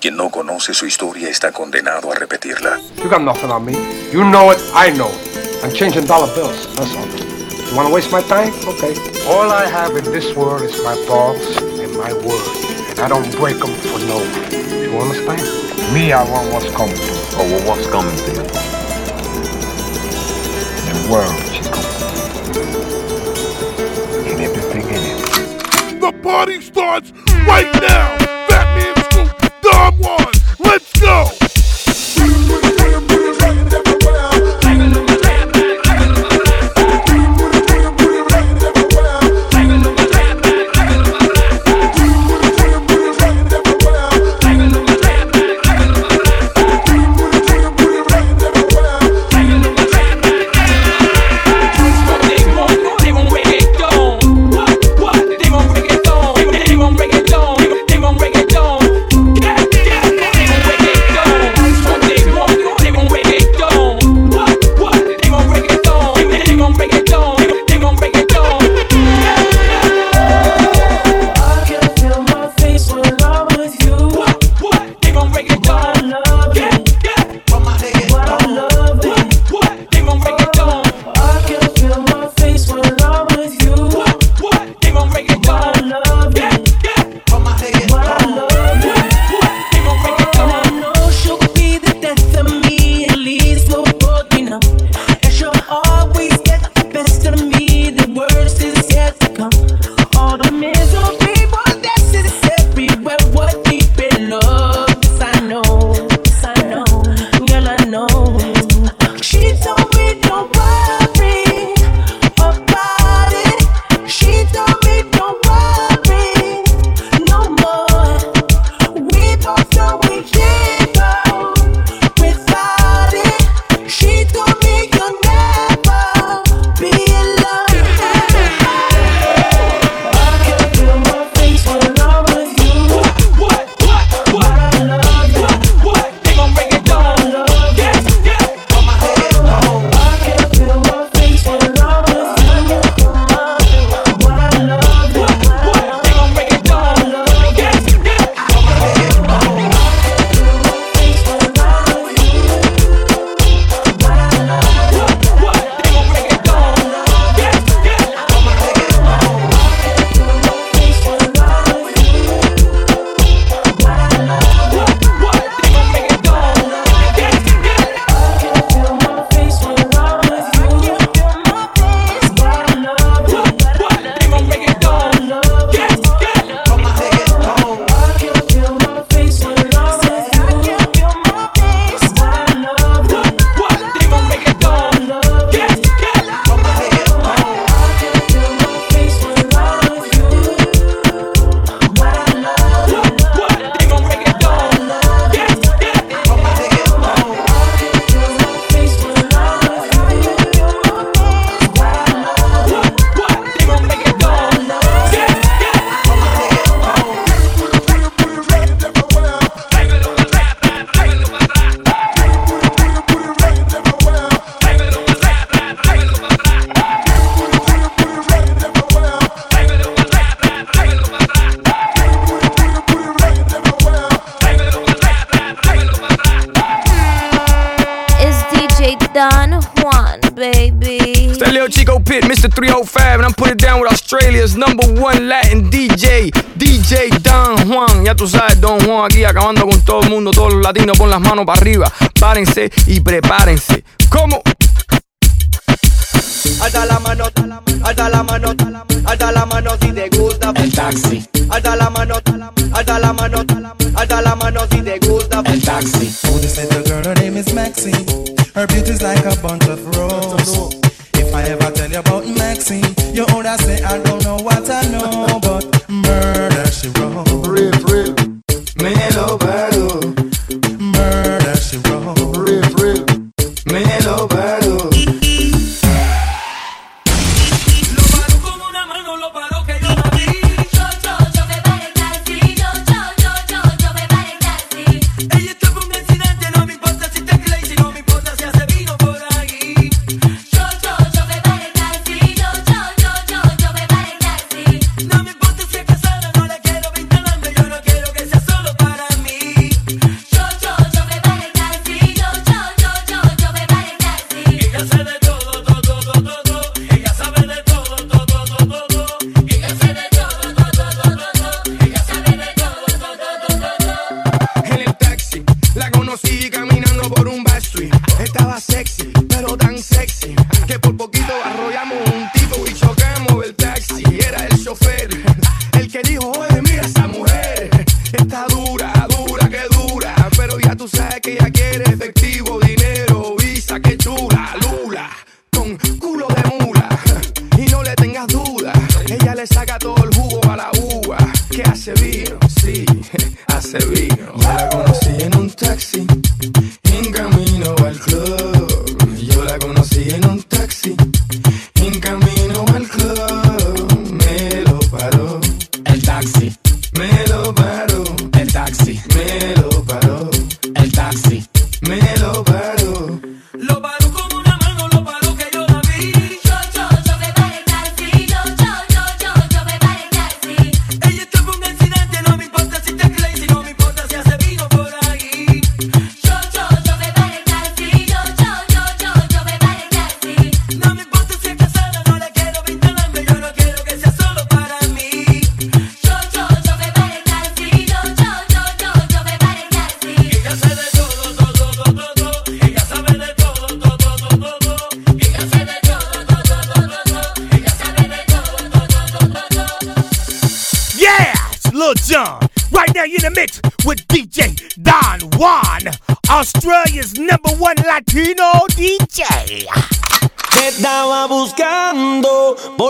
Quien no conoce su historia está condenado a repetirla. You got nothing on me. You know it, I know it. I'm changing dollar bills, that's all. You wanna waste my time? Okay. All I have in this world is my balls and my word. And I don't break them for no one. You understand? Me, I want what's coming to me. Oh, well, what's coming to you? The world, she's coming. And everything in it. The party starts right now. Juan, let's go. 305, and I'm putting it down with Australia's number one Latin DJ, DJ Don Juan. Ya tú sabes, Don Juan aquí acabando con todo el mundo, todos los latinos con las manos para arriba. Párense y prepárense. ¿Cómo? Alza la mano, alza la mano, alza la mano si te gusta el taxi. Alza la mano, alza la mano, alza la mano si te gusta el taxi. Oh, this little girl, her name is Maxine. Her beauty's like a bunch of roses. Lo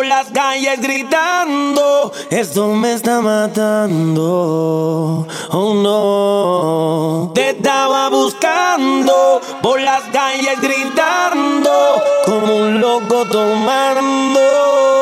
por las calles gritando, esto me está matando, oh no. Te estaba buscando por las calles gritando, como un loco tomando.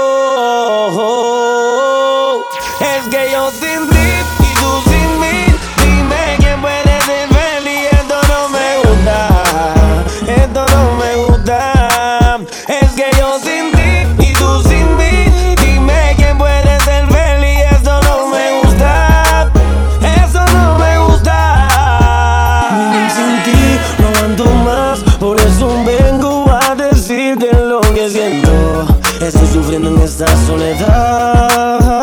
Soledad.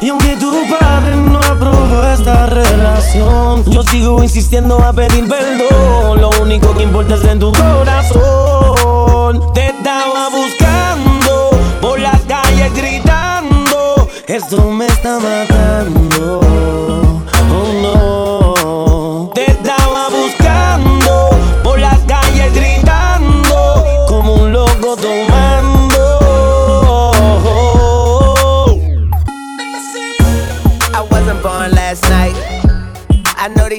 Y aunque tu padre no aprobó esta relación, yo sigo insistiendo a pedir perdón. Lo único que importa es en tu corazón. Te estaba buscando por las calles gritando. Esto me está matando. Oh no.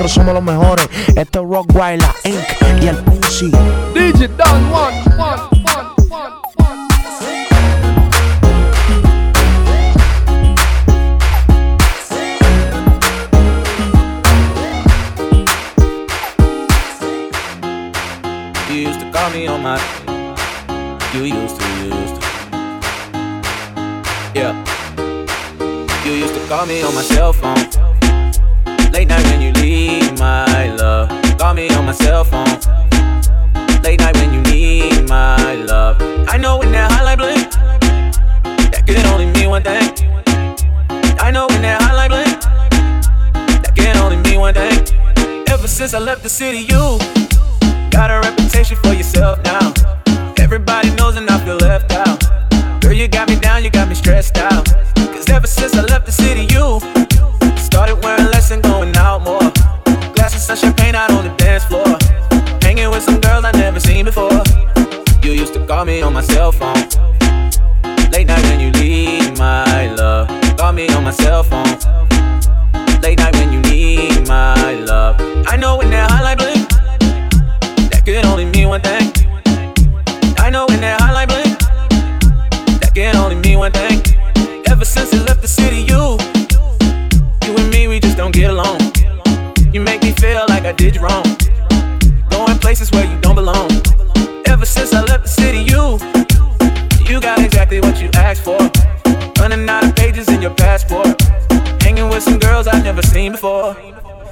nosotros somos los mejores. Este es Rottweilas Inc. y el príncipe. DJ Don. You used to call me on my. You used to, you used to. Yeah. You used to call me on my cell phone. Since I left the city, you got a reputation for yourself now. Everybody knows and I feel left out. Girl, you got me down, you got me stressed out. Cause ever since I left the city, you started wearing less and going out more. Glasses of champagne out on the dance floor. Hanging with some girls I never seen before. You used to call me on my cell phone. Late night when you leave my love. Call me on my cell phone. Late night when you need my. I know when that highlight blink, that could only mean one thing.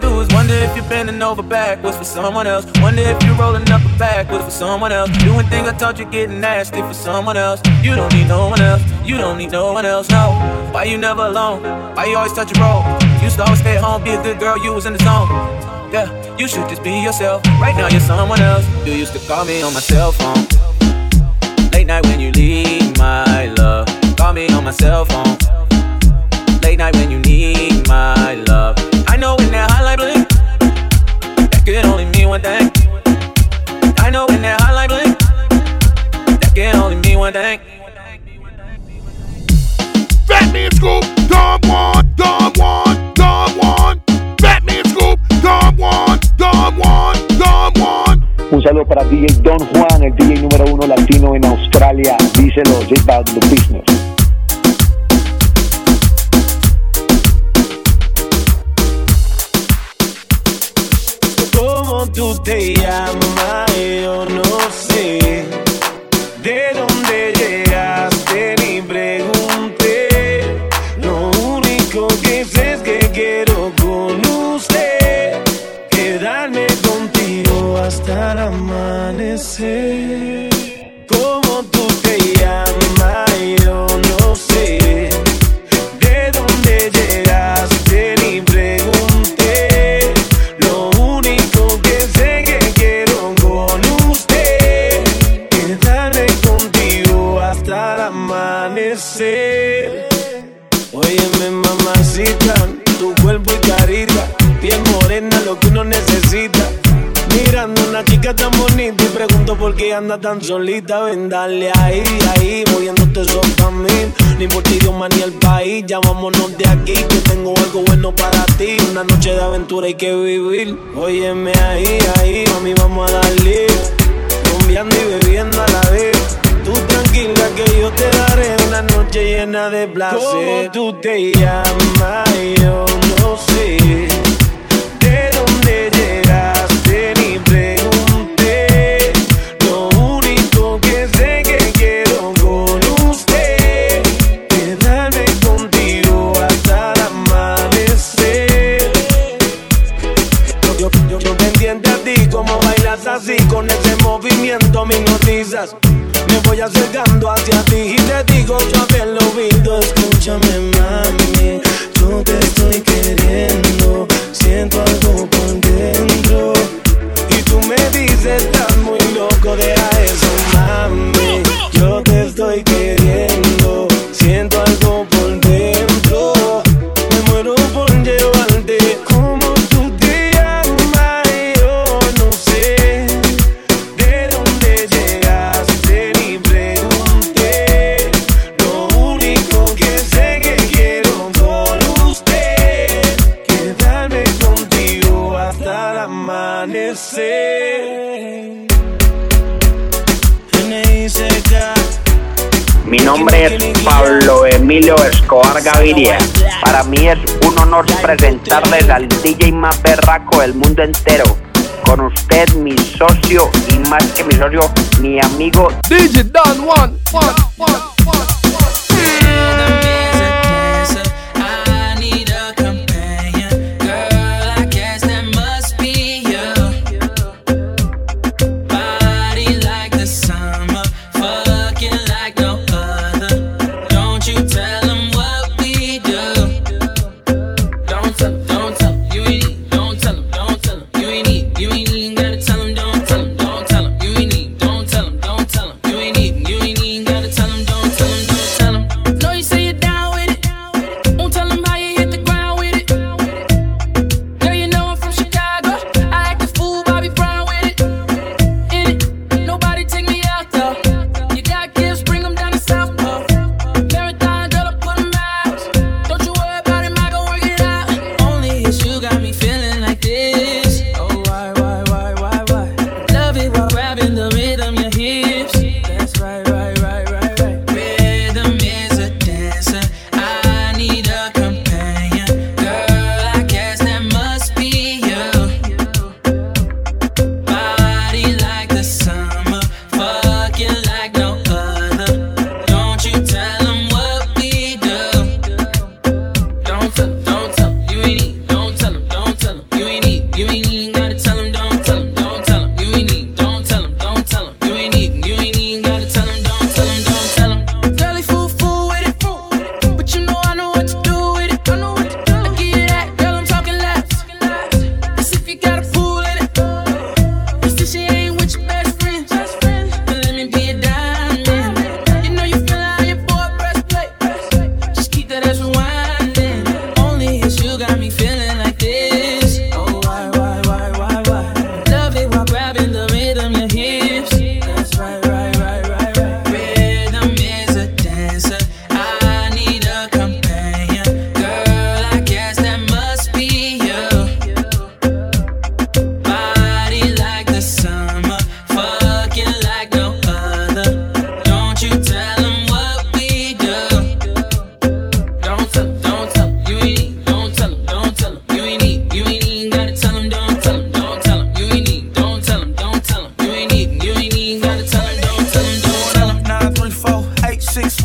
Do is wonder if you're bending over backwards for someone else. Wonder if you're rolling up a backwards for someone else. Doing things I taught you getting nasty for someone else. You don't need no one else. You don't need no one else. No. Why you never alone? Why you always touch a roll? Used to always stay at home, be a good girl. You was in the zone. Yeah, you should just be yourself. Right now you're someone else. You used to call me on my cell phone. Late night when you leave, my love. Call me on my cell phone. Late night when you need my love. I know when that highlight blink, that could only mean one thing. I know when that highlight blink, that can only mean one thing. Batman Scoop, Dom One, Dom One, Dom One. Batman Scoop, Dom One, Dom One, Dom One. Un saludo para DJ Don Juan, el DJ número uno latino en Australia. Díselo, J Balvin, The Business. Tú te llamas? Tan solita Ven, dale ahí, ahí, moviéndote eso pa' mí Ni por ti idioma ni el país, ya vámonos de aquí Que tengo algo bueno para ti. Una noche de aventura hay que vivir. Óyeme ahí, ahí, mami, vamos a darle Rumbeando y bebiendo a la vez. Tú tranquila que yo te daré una noche llena de placer. ¿Cómo tú te llamas? Yo no sé me voy acercando hacia ti y te digo suave el oído, escúchame mami, Gaviria. Para mí es un honor presentarles al DJ más berraco del mundo entero. Con usted, mi socio y más que mi socio, mi amigo DJ Don Juan. Juan, Juan. I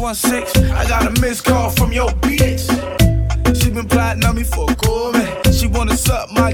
I got a missed call from your bitch. She been plotting on me for a cool man. She wanna suck my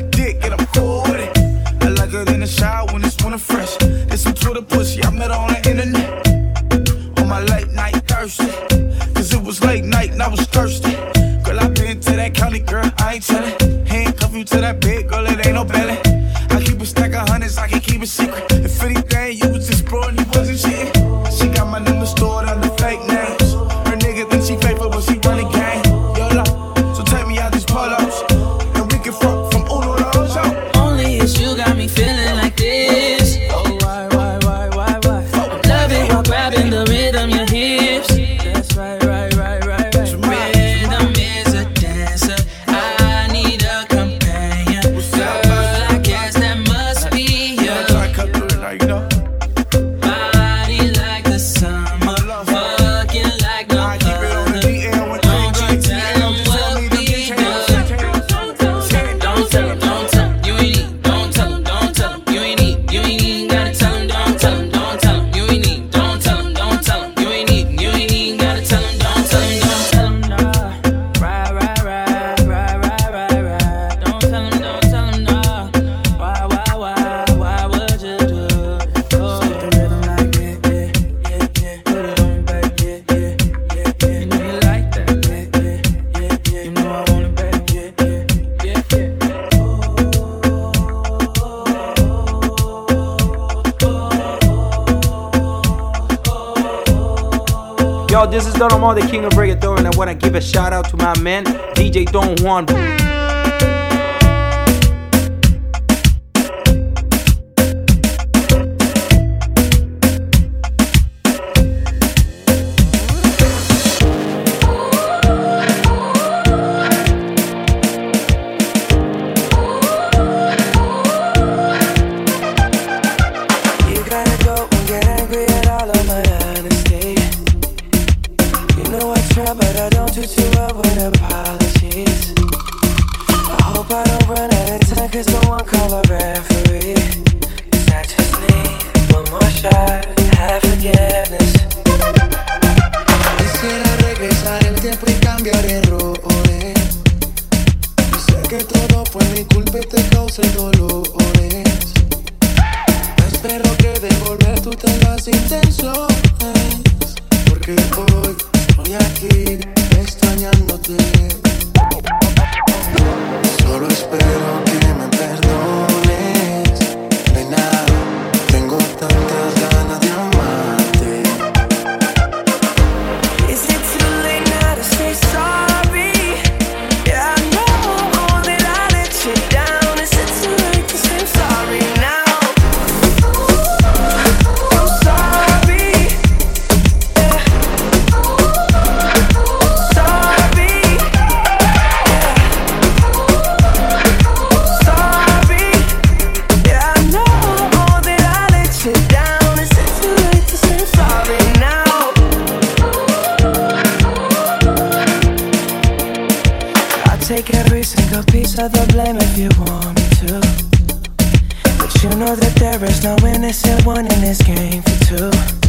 This is Don Omar, the king of reggaeton, and I wanna give a shout out to my man, DJ Don Juan. accept the blame if you want me to. But you know that there is no innocent one in this game for two.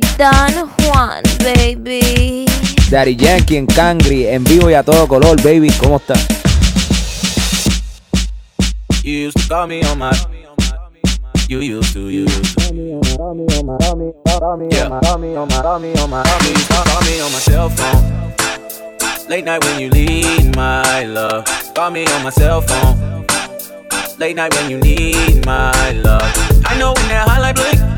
It's Don Juan, baby. Daddy Yankee en Cangri, en vivo y a todo color, baby. ¿Cómo está? You used to call me on my. You used to, you used to. Yeah. You used to call me on my cell phone. Late night when you need my love. Call me on my cell phone. Late night when you need my love. I know when that highlight blink, that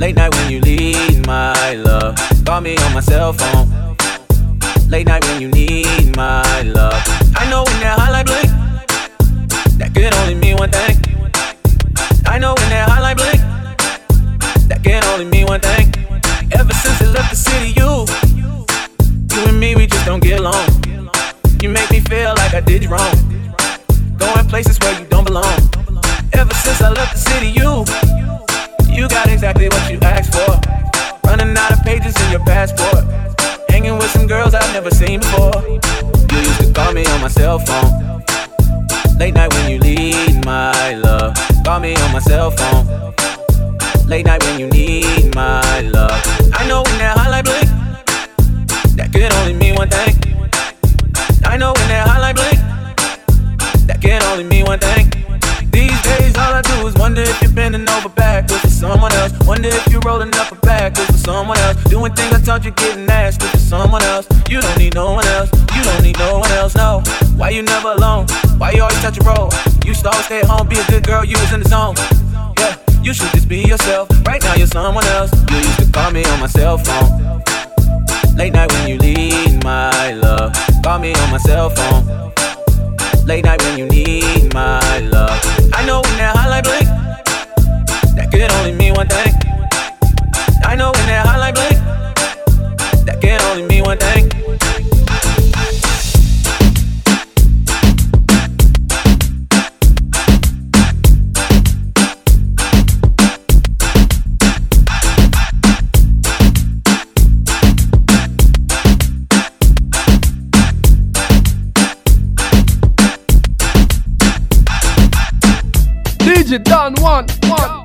Late night when you need my love. Call me on my cell phone. Late night when you need my love. I know when that touch a roll? You should always stay at home, be a good girl. You was in the zone. Yeah. You should just be yourself. Right now you're someone else. You used to call me on my cell phone. Late night when you need my love. Call me on my cell phone. Late night when you need my love. I know when that highlight blink, that could only mean one thing. I know when that highlight blink, that can only mean one thing. DJ Don? Juan, Juan,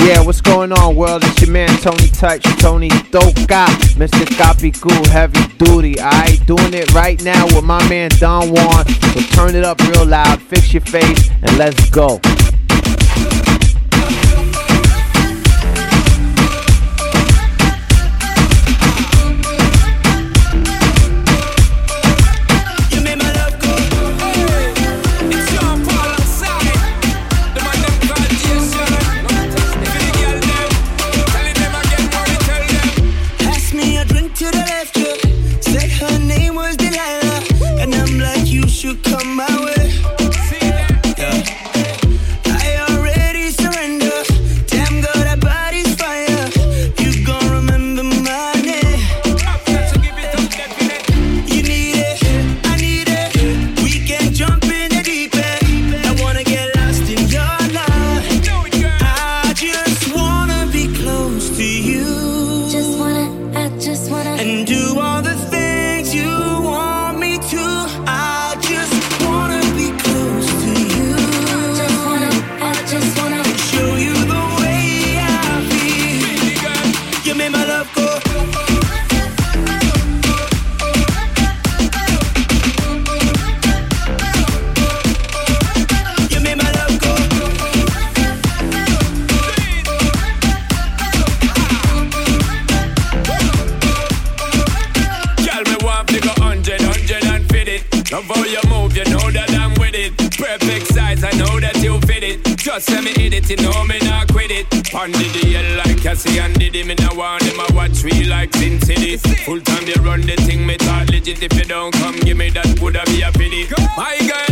Yeah, what's going on, world? It's your man Tony Touch, Tony Toca, Mr. Kapicu, heavy duty. Alright, doing it right now with my man Don Juan. So turn it up real loud, fix your face, and let's go. Just let me hit it, you know me not quit it. Pondy the hell like Cassie and Diddy. Me not want him, I watch me like Sin City. Full time they run the thing, me thought legit. If you don't come, give me that, woulda be a pity. My girl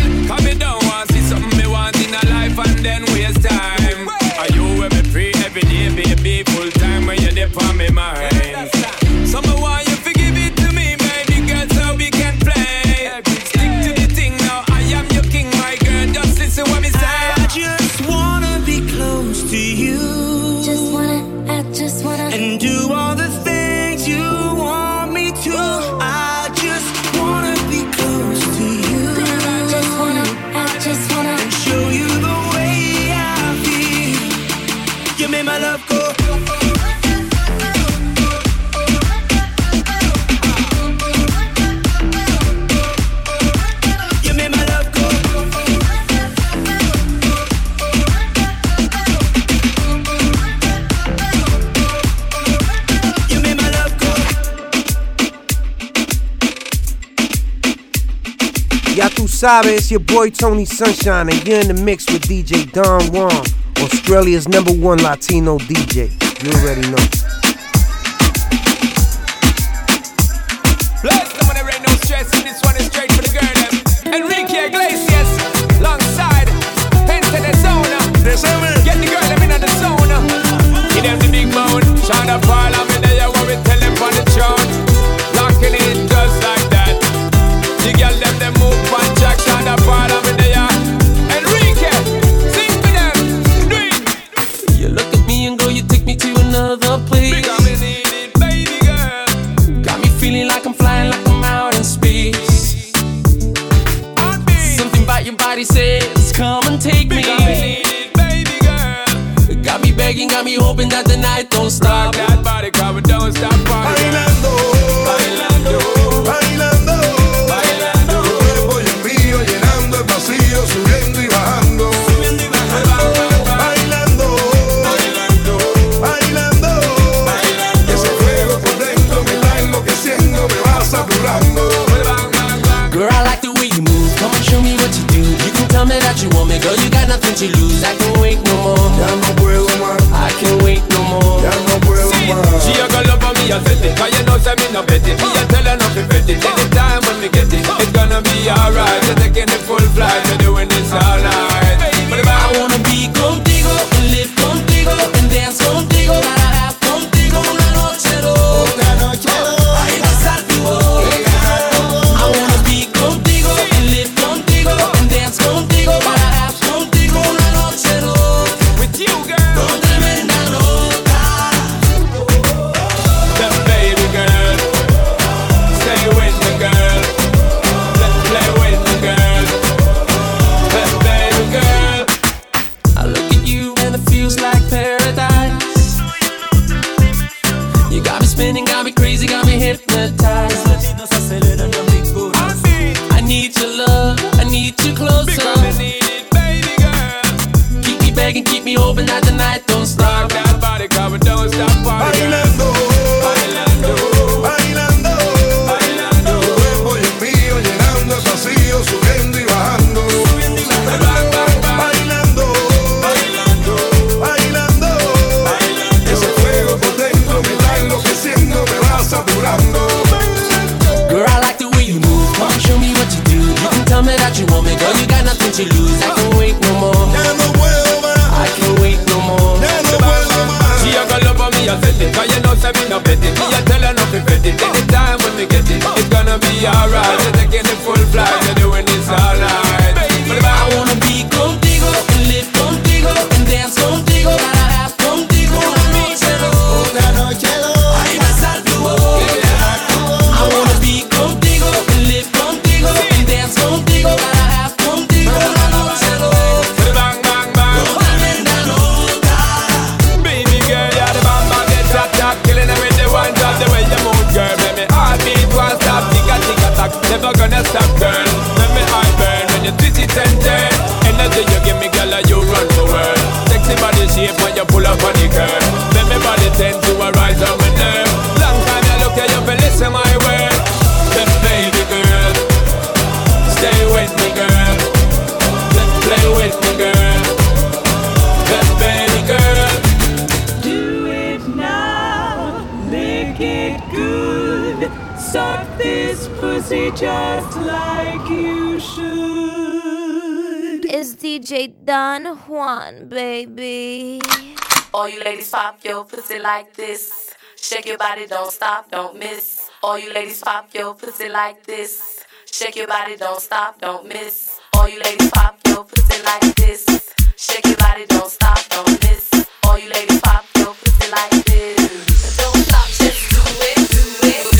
Sabe, it's your boy Tony Sunshine, and you're in the mix with DJ Don Juan, Australia's number one Latino DJ. You already know. like you should. It's DJ Don Juan, baby. All you ladies pop your pussy like this. Shake your body, don't stop, don't miss. All you ladies pop your pussy like this. Shake your body, don't stop, don't miss. All you ladies pop your pussy like this. Shake your body, don't stop, don't miss. All you ladies pop your pussy like this. Don't stop, just do it, do it.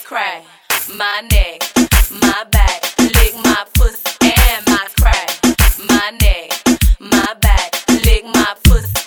ass crack, my neck, my back, lick my pussy and my crack, my neck, my back, lick my pussy.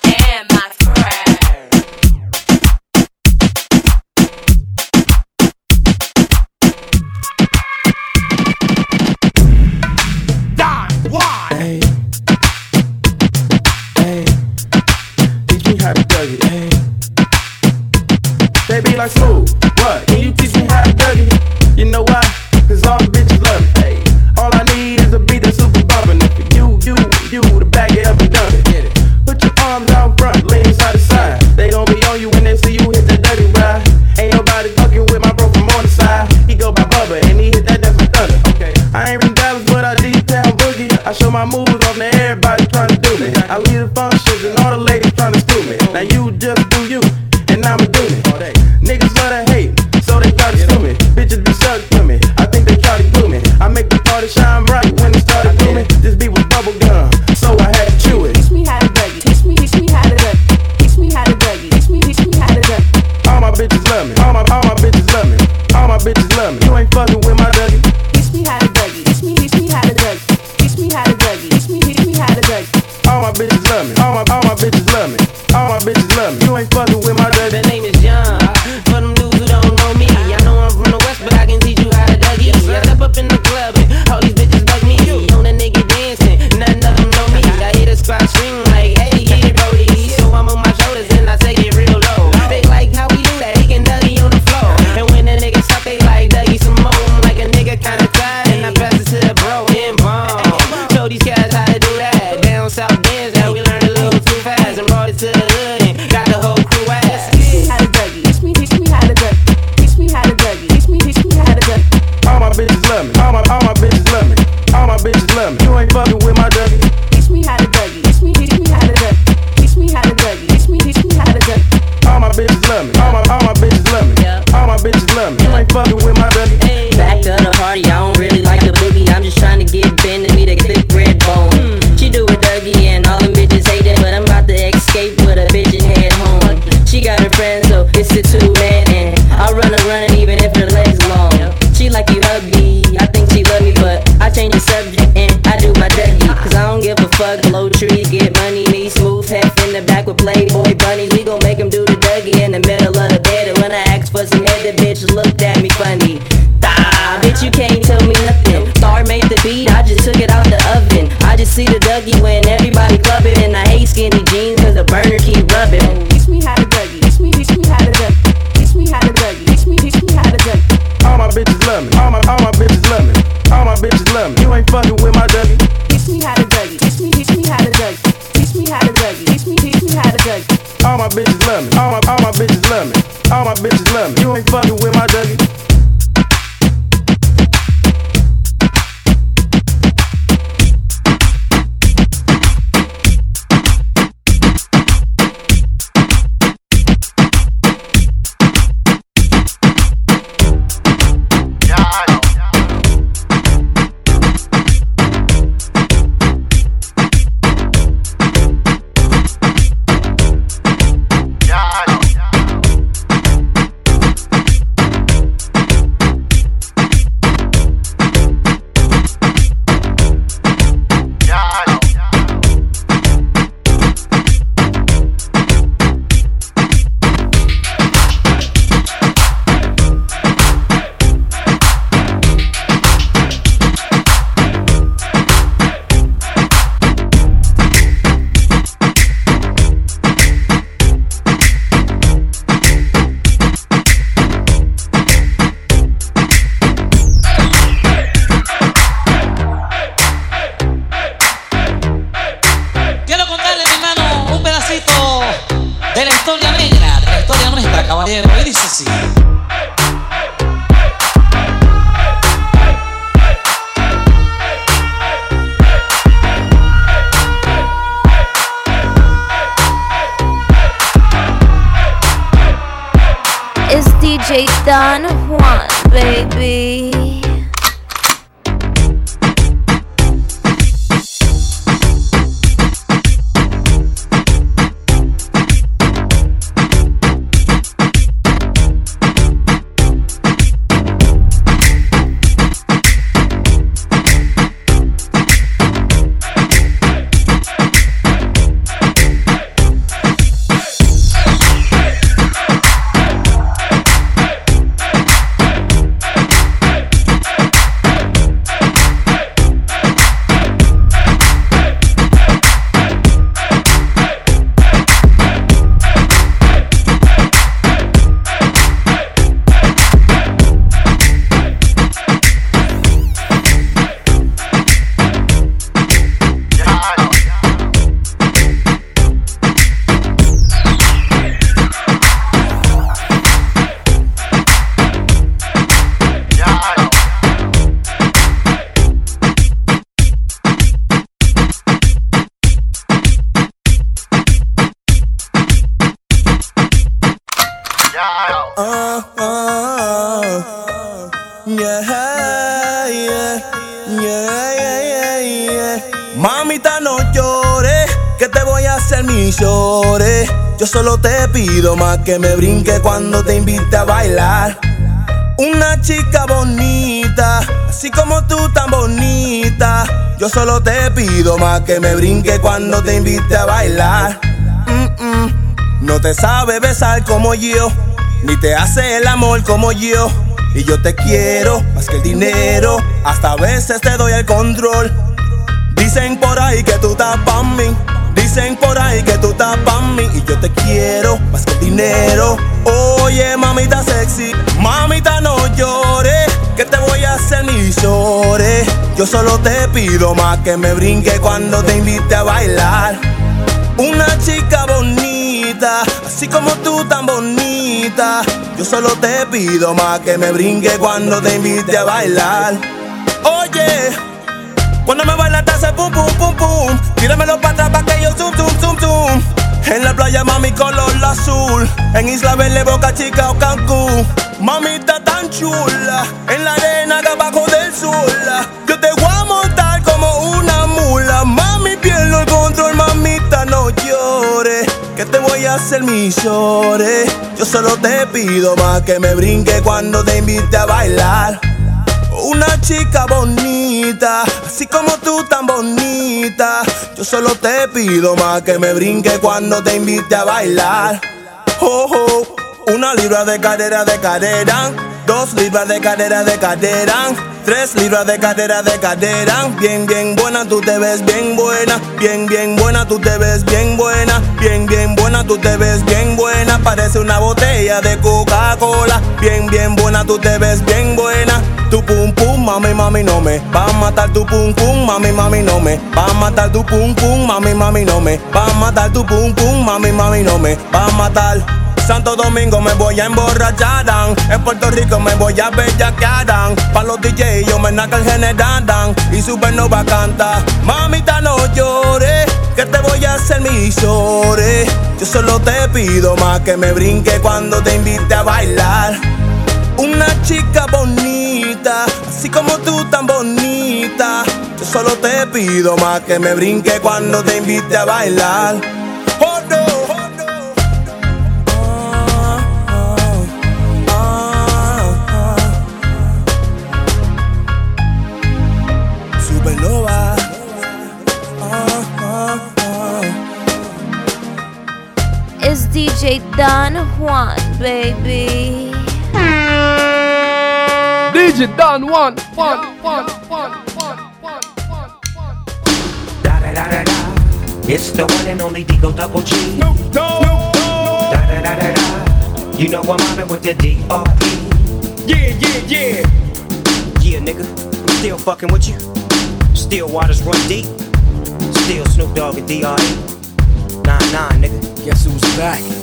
Que me brinque cuando te invite a bailar. Una chica bonita, así como tú tan bonita. Yo solo te pido más que me brinque cuando te invite a bailar. Mm, mm. No te sabe besar como yo, ni te hace el amor como yo. Y yo te quiero más que el dinero, hasta a veces te doy el control. Dicen por ahí que tú estás pa' mí, dicen por ahí que tú estás pa' mí. Y yo te quiero más que dinero. Oye, mamita sexy, mamita no llores, que te voy a hacer mis llores. Yo solo te pido más que me brinque cuando te invite a bailar. Una chica bonita, así como tú tan bonita. Yo solo te pido más que me brinque cuando te invite a bailar. Oye, cuando me bailas te hace pum pum pum pum. Tíramelo para atrás para que yo zoom zoom zoom zoom. En la playa mami color azul, en Isla Verde, Boca Chica o Cancún. Mamita tan chula, en la arena de abajo del sol. Yo te voy a montar como una mula. Mami pierdo el control, mamita no llores. Que te voy a hacer mis llores. Yo solo te pido más que me brinque cuando te invite a bailar. Una chica bonita, así como tú tan bonita. Yo solo te pido más que me brinque cuando te invite a bailar. Oh, oh. Una libra de cadera de cadera, dos libras de cadera de cadera, tres libras de cadera de cadera. Bien, bien buena, tú te ves bien buena. Bien, bien buena, tú te ves bien buena. Bien, bien buena, tú te ves bien buena. Parece una botella de Coca-Cola. Bien, bien buena, tú te ves bien buena. Tu pum pum, mami, mami, no me va a matar tu pum pum, mami, mami, no me va a matar tu pum pum, mami, mami, no me va a matar tu pum pum, mami, mami, no me va a matar. Santo Domingo me voy a emborrachar, en Puerto Rico me voy a bellaquear, pa' los DJ yo me naca el general, y Supernova canta, mamita no llores, que te voy a hacer mis llores, yo solo te pido más que me brinque cuando te invite a bailar. Una chica bonita, así como tú tan bonita. Yo solo te pido más que me brinque cuando te invite a bailar. DJ Don Juan, baby. DJ Don Juan, Juan, Juan, Juan, Juan. It's the one and only D-O Double G. Snoop Dogg. Da da da da da. You know I'm mobbing with the D.R.E. Yeah, yeah, yeah. Yeah, nigga. Still fucking with you. Still waters run deep. Still Snoop Dogg and D.R.E. Nah, nah, nigga. Guess who's back?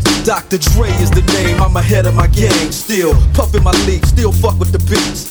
Dr. Dre is the name, I'm ahead of my game. Still puffin' my leaf, still fuck with the beats.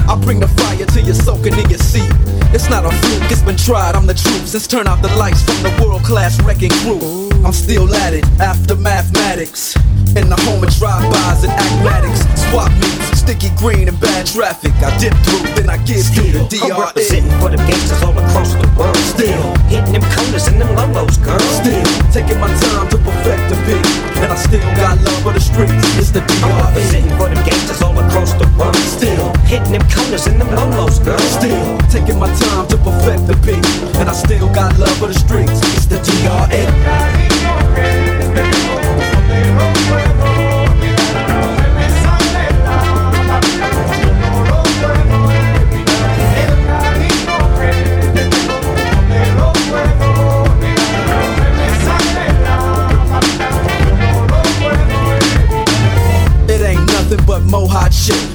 I bring the fire till you're soaking in your seat. It's not a fluke, it's been tried, I'm the truth. Since turn off the lights from the World Class Wreckin' Cru. I'm still at it after mathematics. In the home of drive-bys and acmatics. Swap meets, sticky green and bad traffic. I dip through, then I give you the DRE. I'm representing for the gangsters all across the world. Still hitting them corners and them lolos, girl. Still taking my time to perfect the beat, and I still got love for the streets. It's the I'm DRE. representing for them gangsters all across the world. Still hitting them corners and them lolos, girl. Still taking my time to perfect the beat, and I still got love for the streets. It's the DRE.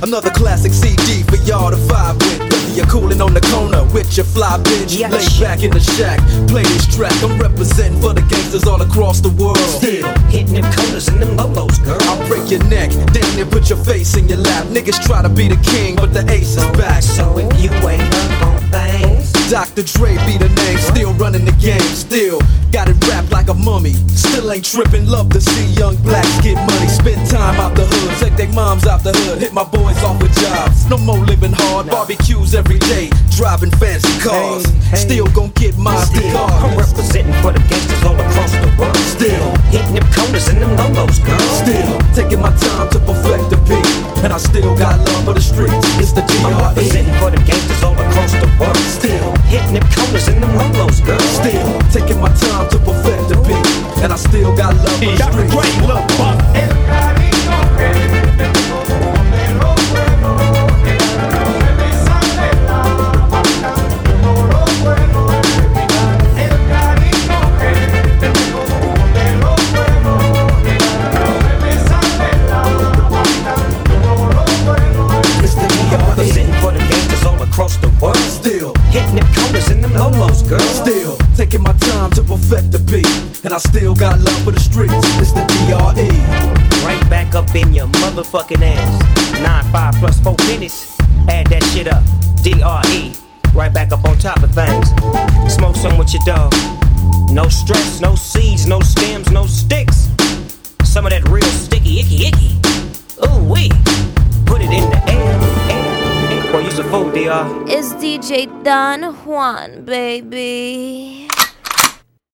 Another classic CD for y'all to vibe with. Whether you're cooling on the corner with your fly bitch, lay back in the shack, play this track. I'm representing for the gangsters all across the world. Still hitting them corners and them lolos, girl. I'll break your neck, damn near put your face in your lap. Niggas try to be the king, but the ace is back. So if you ain't up on things, Dr. Dre be the name, still running the game, still got it wrapped like a mummy. Still ain't tripping, love to see young blacks get money. Spend time out the hood, take their moms out the hood, hit my boys off with jobs. No more living hard, barbecues every day, driving fancy cars. Still gon' get my still I'm representing for the gangsters all across the world. Still hitting them corners and them lolos, girl. Still taking my time to perfect the beat, and I still got love for the streets. It's the I'm DRE. representing for the gangsters all across the world. Still hitting them corners and them girl. Still taking my time to perfect the beat, and I still got love for the streets. It's perfect the beat, and I still got love for the streets. It's the DRE. Right back up in your motherfucking ass. Nine five plus four minutes. Add that shit up. DRE. Right back up on top of things. Smoke some with your dog. No stress, no seeds, no stems, no sticks. Some of that real sticky, icky, icky. Ooh wee. Put it in the air, air. Boy, you's a fool, DR. It's DJ Don Juan, baby.